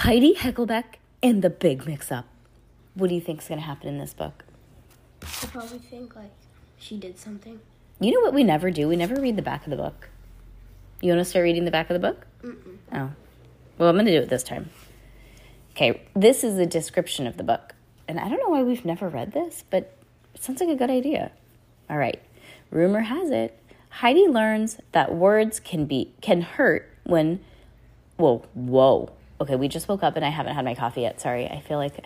Heidi Heckelbeck and the Big Mix Up. What do you think is going to happen in this book? I probably think like she did something. You know what we never do? We never read the back of the book. You want to start reading the back of the book? Mm-mm. Oh. Well, I'm going to do it this time. Okay, this is the description of the book. And I don't know why we've never read this, but it sounds like a good idea. All right. Rumor has it Heidi learns that words can be can hurt when whoa, whoa. Okay, we just woke up and I haven't had my coffee yet. Sorry. I feel like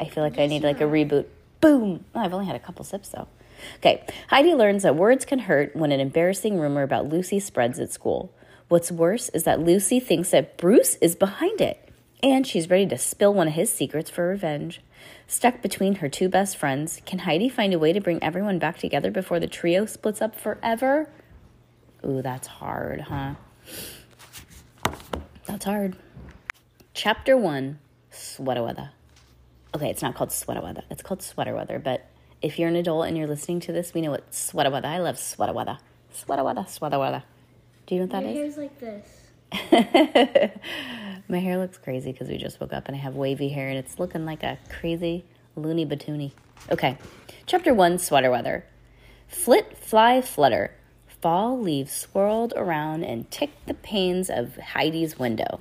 I feel like I need like a reboot. Boom. Oh, I've only had a couple sips though. Okay. Heidi learns that words can hurt when an embarrassing rumor about Lucy spreads at school. What's worse is that Lucy thinks that Bruce is behind it, and she's ready to spill one of his secrets for revenge. Stuck between her two best friends, can Heidi find a way to bring everyone back together before the trio splits up forever? Ooh, that's hard, huh? That's hard. Chapter 1 Sweater Weather. Okay, it's not called Sweater Weather, it's called Sweater Weather, but if you're an adult and you're listening to this, we know what sweater weather. I love sweater weather. Sweater weather, sweater weather. Do you know what that My is? hair's like this. My hair looks crazy because we just woke up and I have wavy hair and it's looking like a crazy loony batoony. Okay, chapter one sweater weather. Flit, fly, flutter. Fall leaves swirled around and ticked the panes of Heidi's window.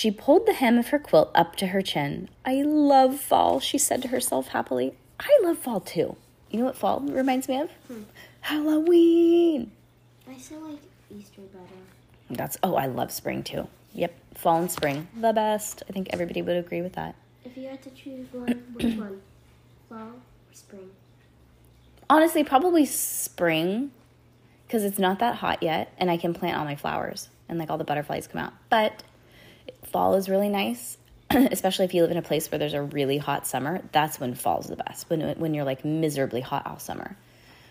She pulled the hem of her quilt up to her chin. I love fall, she said to herself happily. I love fall too. You know what fall reminds me of? Hmm. Halloween. I still like Easter better. That's oh, I love spring too. Yep, fall and spring, the best. I think everybody would agree with that. If you had to choose one, which one? Fall or spring? Honestly, probably spring because it's not that hot yet and I can plant all my flowers and like all the butterflies come out. But fall is really nice, especially if you live in a place where there's a really hot summer. That's when fall's the best. When when you're like miserably hot all summer.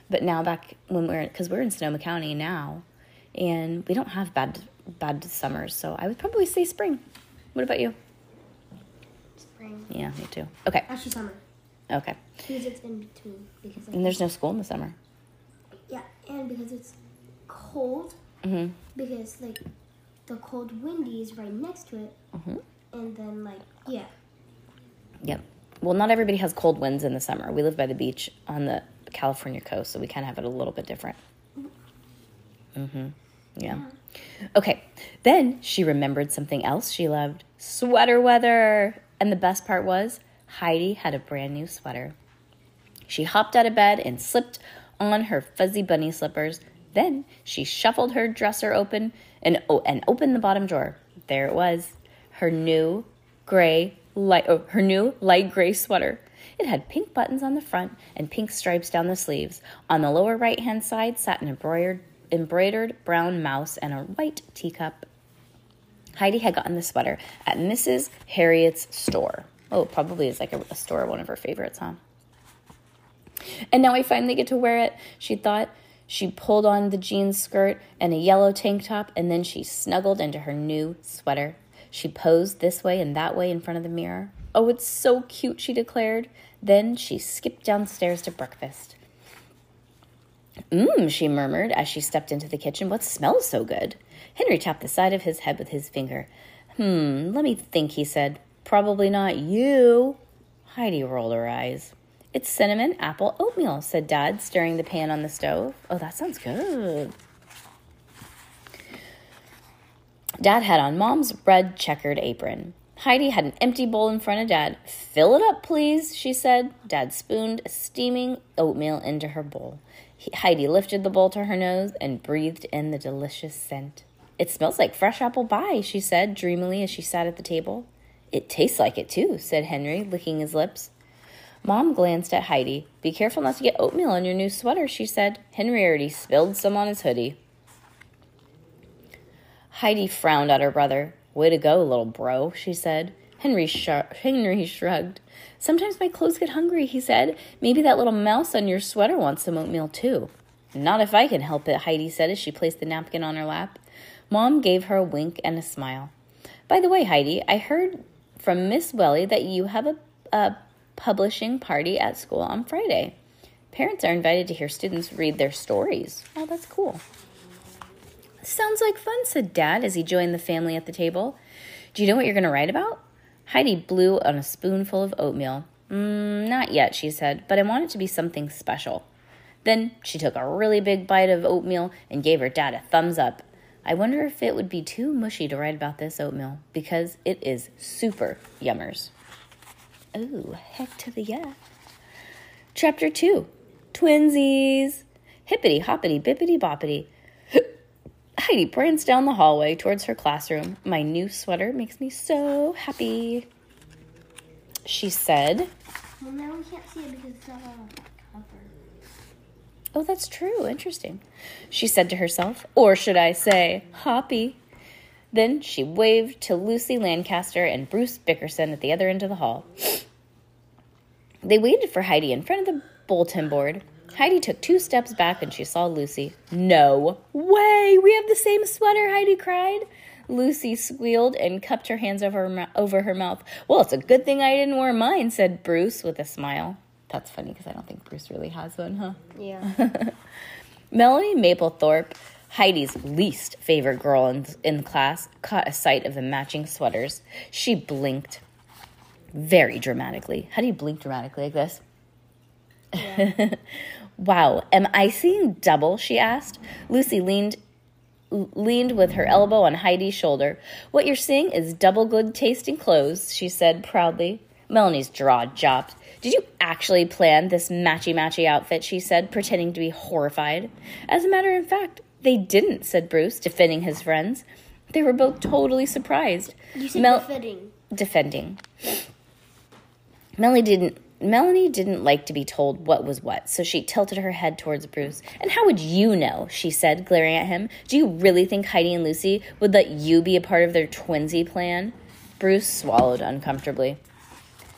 But now back when we're because we're in Sonoma County now, and we don't have bad bad summers, so I would probably say spring. What about you? Spring. Yeah, me too. Okay, Actually, summer. okay. Because it's in between. Because And there's no school in the summer. yeah, and because it's cold. Mm-hmm. Because like the cold windy is right next to it, Mhm. and then like yeah. Yep. Well, not everybody has cold winds in the summer. We live by the beach on the California coast, so we kind of have it a little bit different. Mm-hmm. Yeah. Okay. Then she remembered something else she loved sweater weather. And the best part was Heidi had a brand new sweater. She hopped out of bed and slipped on her fuzzy bunny slippers. Then she shuffled her dresser open and, oh, and opened the bottom drawer. There it was, her new gray light, oh, her new light gray sweater. It had pink buttons on the front and pink stripes down the sleeves. On the lower right hand side sat an embroidered, embroidered brown mouse and a white teacup. Heidi had gotten the sweater at Mrs. Harriet's store. Oh, probably is like a, a store, one of her favorites, huh? And now I finally get to wear it. She thought she pulled on the jeans skirt and a yellow tank top, and then she snuggled into her new sweater. She posed this way and that way in front of the mirror. Oh, it's so cute, she declared. Then she skipped downstairs to breakfast. Mmm, she murmured as she stepped into the kitchen. What smells so good? Henry tapped the side of his head with his finger. Hmm, let me think, he said. Probably not you. Heidi rolled her eyes. It's cinnamon apple oatmeal, said Dad, stirring the pan on the stove. Oh, that sounds good. Dad had on Mom's red checkered apron. Heidi had an empty bowl in front of Dad. Fill it up, please, she said. Dad spooned steaming oatmeal into her bowl. He- Heidi lifted the bowl to her nose and breathed in the delicious scent. It smells like fresh apple pie, she said dreamily as she sat at the table. It tastes like it too, said Henry, licking his lips. Mom glanced at Heidi. Be careful not to get oatmeal on your new sweater, she said. Henry already spilled some on his hoodie. Heidi frowned at her brother. Way to go, little bro, she said. Henry, Henry shrugged. Sometimes my clothes get hungry, he said. Maybe that little mouse on your sweater wants some oatmeal, too. Not if I can help it, Heidi said as she placed the napkin on her lap. Mom gave her a wink and a smile. By the way, Heidi, I heard from Miss Welly that you have a, a publishing party at school on Friday. Parents are invited to hear students read their stories. Oh, that's cool. Sounds like fun, said Dad as he joined the family at the table. Do you know what you're going to write about? Heidi blew on a spoonful of oatmeal. Mm, not yet, she said, but I want it to be something special. Then she took a really big bite of oatmeal and gave her dad a thumbs up. I wonder if it would be too mushy to write about this oatmeal because it is super yummers. Oh, heck to the yeah. Chapter 2 Twinsies. Hippity hoppity bippity boppity. Heidi pranced down the hallway towards her classroom. My new sweater makes me so happy. She said, Well, now we can't see it because it's not on the cover. Oh, that's true. Interesting. She said to herself, or should I say, Hoppy. Then she waved to Lucy Lancaster and Bruce Bickerson at the other end of the hall. They waited for Heidi in front of the bulletin board. Heidi took two steps back and she saw Lucy. No way! We have the same sweater, Heidi cried. Lucy squealed and cupped her hands over her, over her mouth. Well, it's a good thing I didn't wear mine, said Bruce with a smile. That's funny because I don't think Bruce really has one, huh? Yeah. Melanie Maplethorpe, Heidi's least favorite girl in, in class, caught a sight of the matching sweaters. She blinked very dramatically. How do you blink dramatically like this? wow, am I seeing double? she asked. Lucy leaned leaned with her elbow on Heidi's shoulder. What you're seeing is double good tasting clothes, she said proudly. Melanie's jaw dropped. Did you actually plan this matchy matchy outfit? she said, pretending to be horrified. As a matter of fact, they didn't, said Bruce, defending his friends. They were both totally surprised. You said Mel- fitting. defending. Melanie didn't Melanie didn't like to be told what was what, so she tilted her head towards Bruce. And how would you know? she said, glaring at him. Do you really think Heidi and Lucy would let you be a part of their twinsy plan? Bruce swallowed uncomfortably.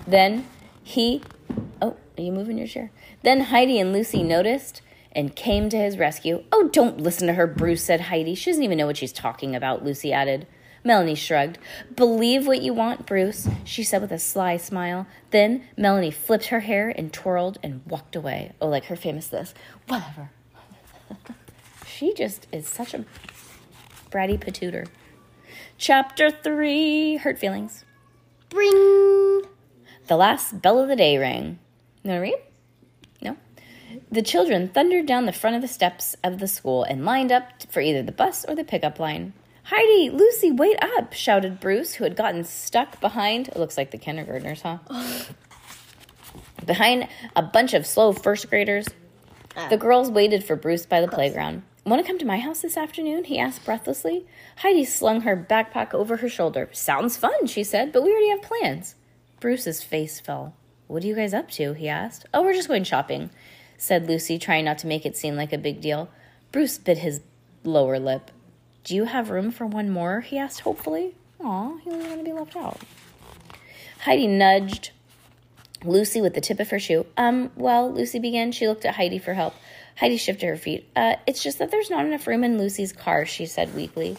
Then he Oh, are you moving your chair? Then Heidi and Lucy noticed and came to his rescue. Oh, don't listen to her, Bruce said Heidi. She doesn't even know what she's talking about, Lucy added. Melanie shrugged. Believe what you want, Bruce, she said with a sly smile. Then Melanie flipped her hair and twirled and walked away. Oh, like her famous this. Whatever. she just is such a bratty patooter. Chapter 3 Hurt Feelings. Bring. The last bell of the day rang. You want to read? No. The children thundered down the front of the steps of the school and lined up for either the bus or the pickup line. Heidi, Lucy, wait up, shouted Bruce, who had gotten stuck behind, it looks like the kindergartners, huh? behind a bunch of slow first graders. Ah. The girls waited for Bruce by the playground. Want to come to my house this afternoon? He asked breathlessly. Heidi slung her backpack over her shoulder. Sounds fun, she said, but we already have plans. Bruce's face fell. What are you guys up to? he asked. Oh, we're just going shopping, said Lucy, trying not to make it seem like a big deal. Bruce bit his lower lip. Do you have room for one more? he asked hopefully. Aw, he doesn't want to be left out. Heidi nudged Lucy with the tip of her shoe. Um, well, Lucy began. She looked at Heidi for help. Heidi shifted her feet. Uh, it's just that there's not enough room in Lucy's car, she said weakly.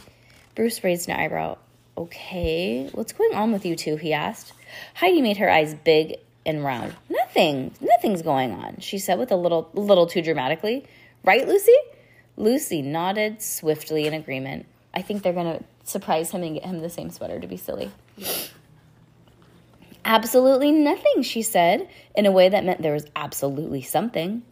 Bruce raised an eyebrow. Okay, what's going on with you two? he asked. Heidi made her eyes big and round. Nothing, nothing's going on, she said with a little, little too dramatically. Right, Lucy? Lucy nodded swiftly in agreement. I think they're gonna surprise him and get him the same sweater to be silly. Absolutely nothing, she said, in a way that meant there was absolutely something.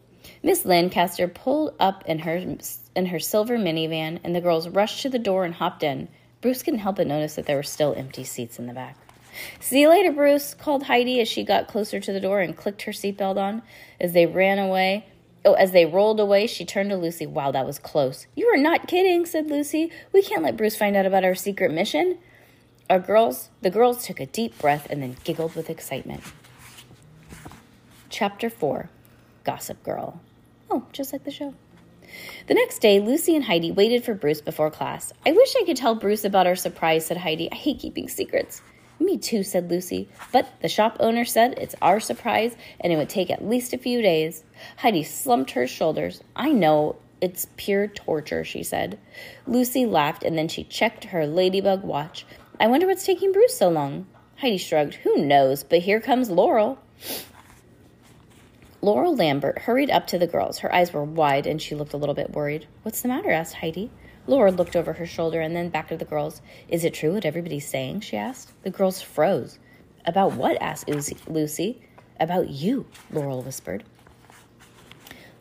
Miss Lancaster pulled up in her in her silver minivan, and the girls rushed to the door and hopped in. Bruce couldn't help but notice that there were still empty seats in the back. See you later, Bruce, called Heidi as she got closer to the door and clicked her seatbelt on. As they ran away, oh, as they rolled away, she turned to Lucy. Wow, that was close. You are not kidding, said Lucy. We can't let Bruce find out about our secret mission. Our girls, the girls took a deep breath and then giggled with excitement. Chapter 4 Gossip Girl. Oh, just like the show. The next day, Lucy and Heidi waited for Bruce before class. I wish I could tell Bruce about our surprise, said Heidi. I hate keeping secrets. Me too, said Lucy. But the shop owner said it's our surprise and it would take at least a few days. Heidi slumped her shoulders. I know it's pure torture, she said. Lucy laughed and then she checked her ladybug watch. I wonder what's taking Bruce so long. Heidi shrugged. Who knows? But here comes Laurel. Laurel Lambert hurried up to the girls. Her eyes were wide and she looked a little bit worried. What's the matter? asked Heidi. Laura looked over her shoulder and then back at the girls. Is it true what everybody's saying? she asked. The girls froze. About what? asked Lucy. About you, Laurel whispered.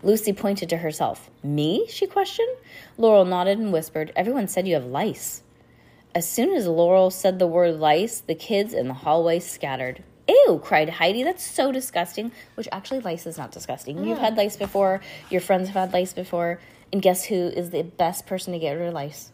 Lucy pointed to herself. Me? she questioned. Laurel nodded and whispered, Everyone said you have lice. As soon as Laurel said the word lice, the kids in the hallway scattered. Ew, cried Heidi. That's so disgusting. Which actually, lice is not disgusting. You've mm. had lice before, your friends have had lice before. And guess who is the best person to get rid of lice?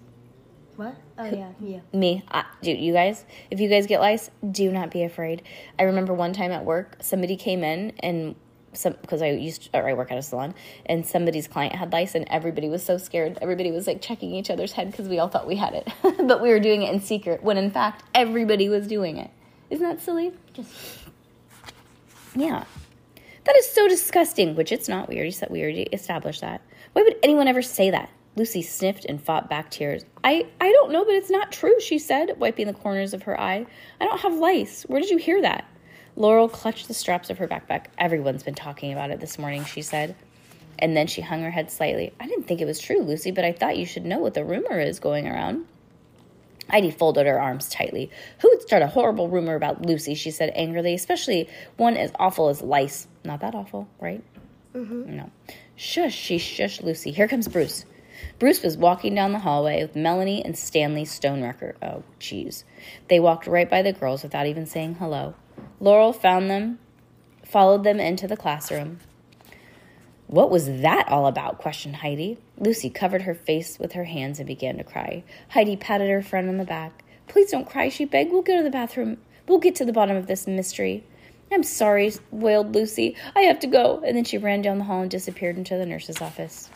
What? Oh, yeah, yeah. Me. I, dude, you guys, if you guys get lice, do not be afraid. I remember one time at work, somebody came in and some because I used to, or I work at a salon and somebody's client had lice and everybody was so scared. Everybody was like checking each other's head because we all thought we had it, but we were doing it in secret when in fact everybody was doing it. Isn't that silly? Just Yeah. That is so disgusting, which it's not. We already said we already established that. Why would anyone ever say that? Lucy sniffed and fought back tears. I, I don't know, but it's not true, she said, wiping the corners of her eye. I don't have lice. Where did you hear that? Laurel clutched the straps of her backpack. Everyone's been talking about it this morning, she said. And then she hung her head slightly. I didn't think it was true, Lucy, but I thought you should know what the rumor is going around. Heidi folded her arms tightly. Who would start a horrible rumor about Lucy? she said angrily, especially one as awful as lice. Not that awful, right? Mm-hmm. No. Shush, she shushed Lucy. Here comes Bruce. Bruce was walking down the hallway with Melanie and Stanley Stonerecker. Oh, jeez. They walked right by the girls without even saying hello. Laurel found them, followed them into the classroom. What was that all about? questioned Heidi. Lucy covered her face with her hands and began to cry. Heidi patted her friend on the back. Please don't cry, she begged. We'll go to the bathroom. We'll get to the bottom of this mystery. I'm sorry, wailed Lucy. I have to go. And then she ran down the hall and disappeared into the nurse's office.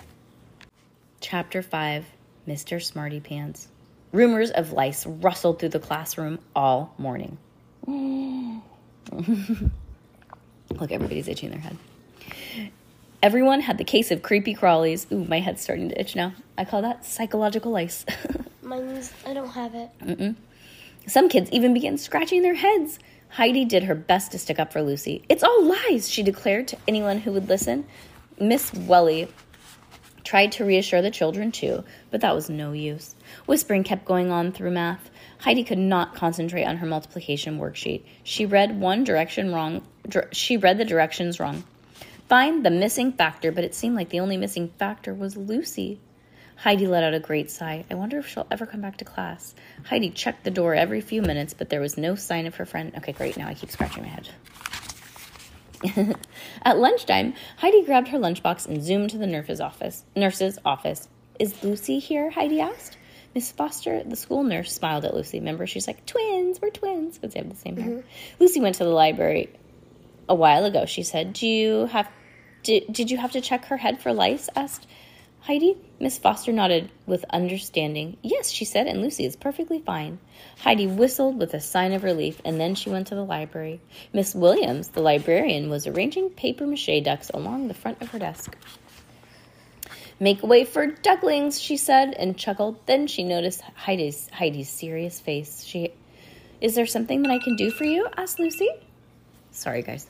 Chapter 5 Mr. Smarty Pants. Rumors of lice rustled through the classroom all morning. Look, everybody's itching their head. Everyone had the case of creepy crawlies. Ooh, my head's starting to itch now. I call that psychological lice. Mine's, I don't have it. Some kids even began scratching their heads. Heidi did her best to stick up for Lucy. It's all lies, she declared to anyone who would listen. Miss Welly tried to reassure the children too, but that was no use. Whispering kept going on through math. Heidi could not concentrate on her multiplication worksheet. She read one direction wrong. Dir- she read the directions wrong. Find the missing factor, but it seemed like the only missing factor was Lucy. Heidi let out a great sigh. I wonder if she'll ever come back to class. Heidi checked the door every few minutes, but there was no sign of her friend. Okay, great. Now I keep scratching my head. At lunchtime, Heidi grabbed her lunchbox and zoomed to the nurse's office. Nurse's office. Is Lucy here? Heidi asked. Miss Foster, the school nurse, smiled at Lucy. Remember, she's like, "Twins, we're twins," because they have the same hair. Mm-hmm. Lucy went to the library a while ago. She said, "Do you have? Did, did you have to check her head for lice?" asked Heidi. Miss Foster nodded with understanding. Yes, she said, and Lucy is perfectly fine. Heidi whistled with a sign of relief, and then she went to the library. Miss Williams, the librarian, was arranging paper mache ducks along the front of her desk. Make way for ducklings, she said, and chuckled. Then she noticed Heidi's, Heidi's serious face. She, is there something that I can do for you? asked Lucy. Sorry, guys.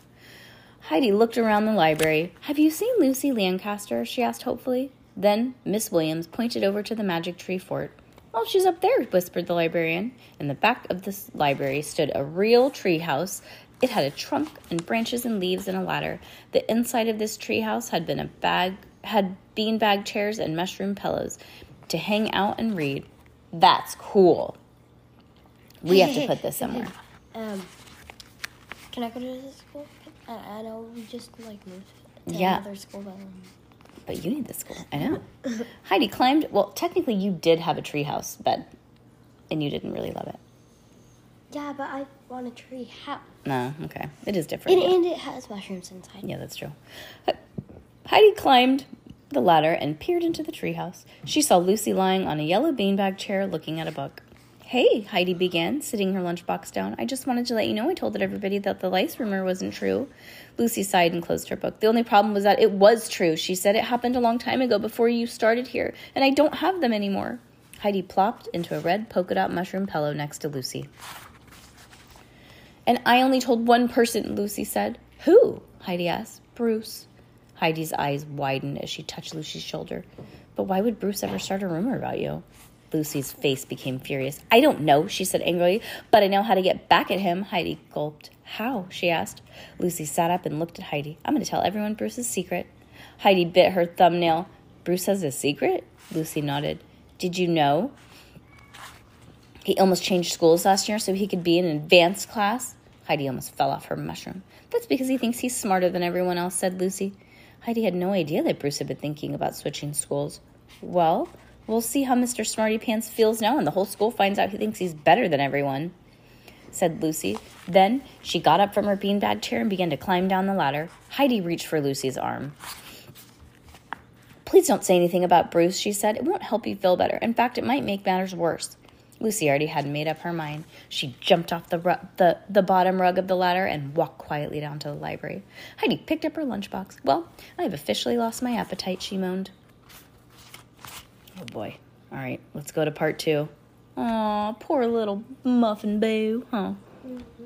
Heidi looked around the library. Have you seen Lucy Lancaster? she asked hopefully. Then Miss Williams pointed over to the magic tree fort. Oh, she's up there, whispered the librarian. In the back of the library stood a real tree house. It had a trunk and branches and leaves and a ladder. The inside of this tree house had been a bag had beanbag chairs and mushroom pillows to hang out and read. That's cool. We have to put this somewhere. Um, can I go to this school? I, I know we just like moved to Yeah. another school, but um, But you need this school. I know. Heidi climbed. Well, technically, you did have a treehouse bed, and you didn't really love it. yeah, but I want a tree house, No, okay, it is different. and, and it has mushrooms inside. Yeah, that's true. Heidi climbed the ladder and peered into the treehouse. She saw Lucy lying on a yellow beanbag chair looking at a book. Hey, Heidi began, sitting her lunchbox down. I just wanted to let you know I told everybody that the lice rumor wasn't true. Lucy sighed and closed her book. The only problem was that it was true. She said it happened a long time ago before you started here, and I don't have them anymore. Heidi plopped into a red polka dot mushroom pillow next to Lucy. And I only told one person, Lucy said. Who? Heidi asked. Bruce. Heidi's eyes widened as she touched Lucy's shoulder. But why would Bruce ever start a rumor about you? Lucy's face became furious. I don't know, she said angrily, but I know how to get back at him. Heidi gulped. How? she asked. Lucy sat up and looked at Heidi. I'm going to tell everyone Bruce's secret. Heidi bit her thumbnail. Bruce has a secret? Lucy nodded. Did you know? He almost changed schools last year so he could be in an advanced class. Heidi almost fell off her mushroom. That's because he thinks he's smarter than everyone else, said Lucy. Heidi had no idea that Bruce had been thinking about switching schools. Well, we'll see how Mr. Smarty Pants feels now, and the whole school finds out he thinks he's better than everyone, said Lucy. Then she got up from her beanbag chair and began to climb down the ladder. Heidi reached for Lucy's arm. Please don't say anything about Bruce, she said. It won't help you feel better. In fact, it might make matters worse. Lucy already had made up her mind. She jumped off the, ru- the, the bottom rug of the ladder and walked quietly down to the library. Heidi picked up her lunchbox. Well, I have officially lost my appetite, she moaned. Oh boy. All right, let's go to part two. Aw, poor little muffin boo, huh? Mm-hmm.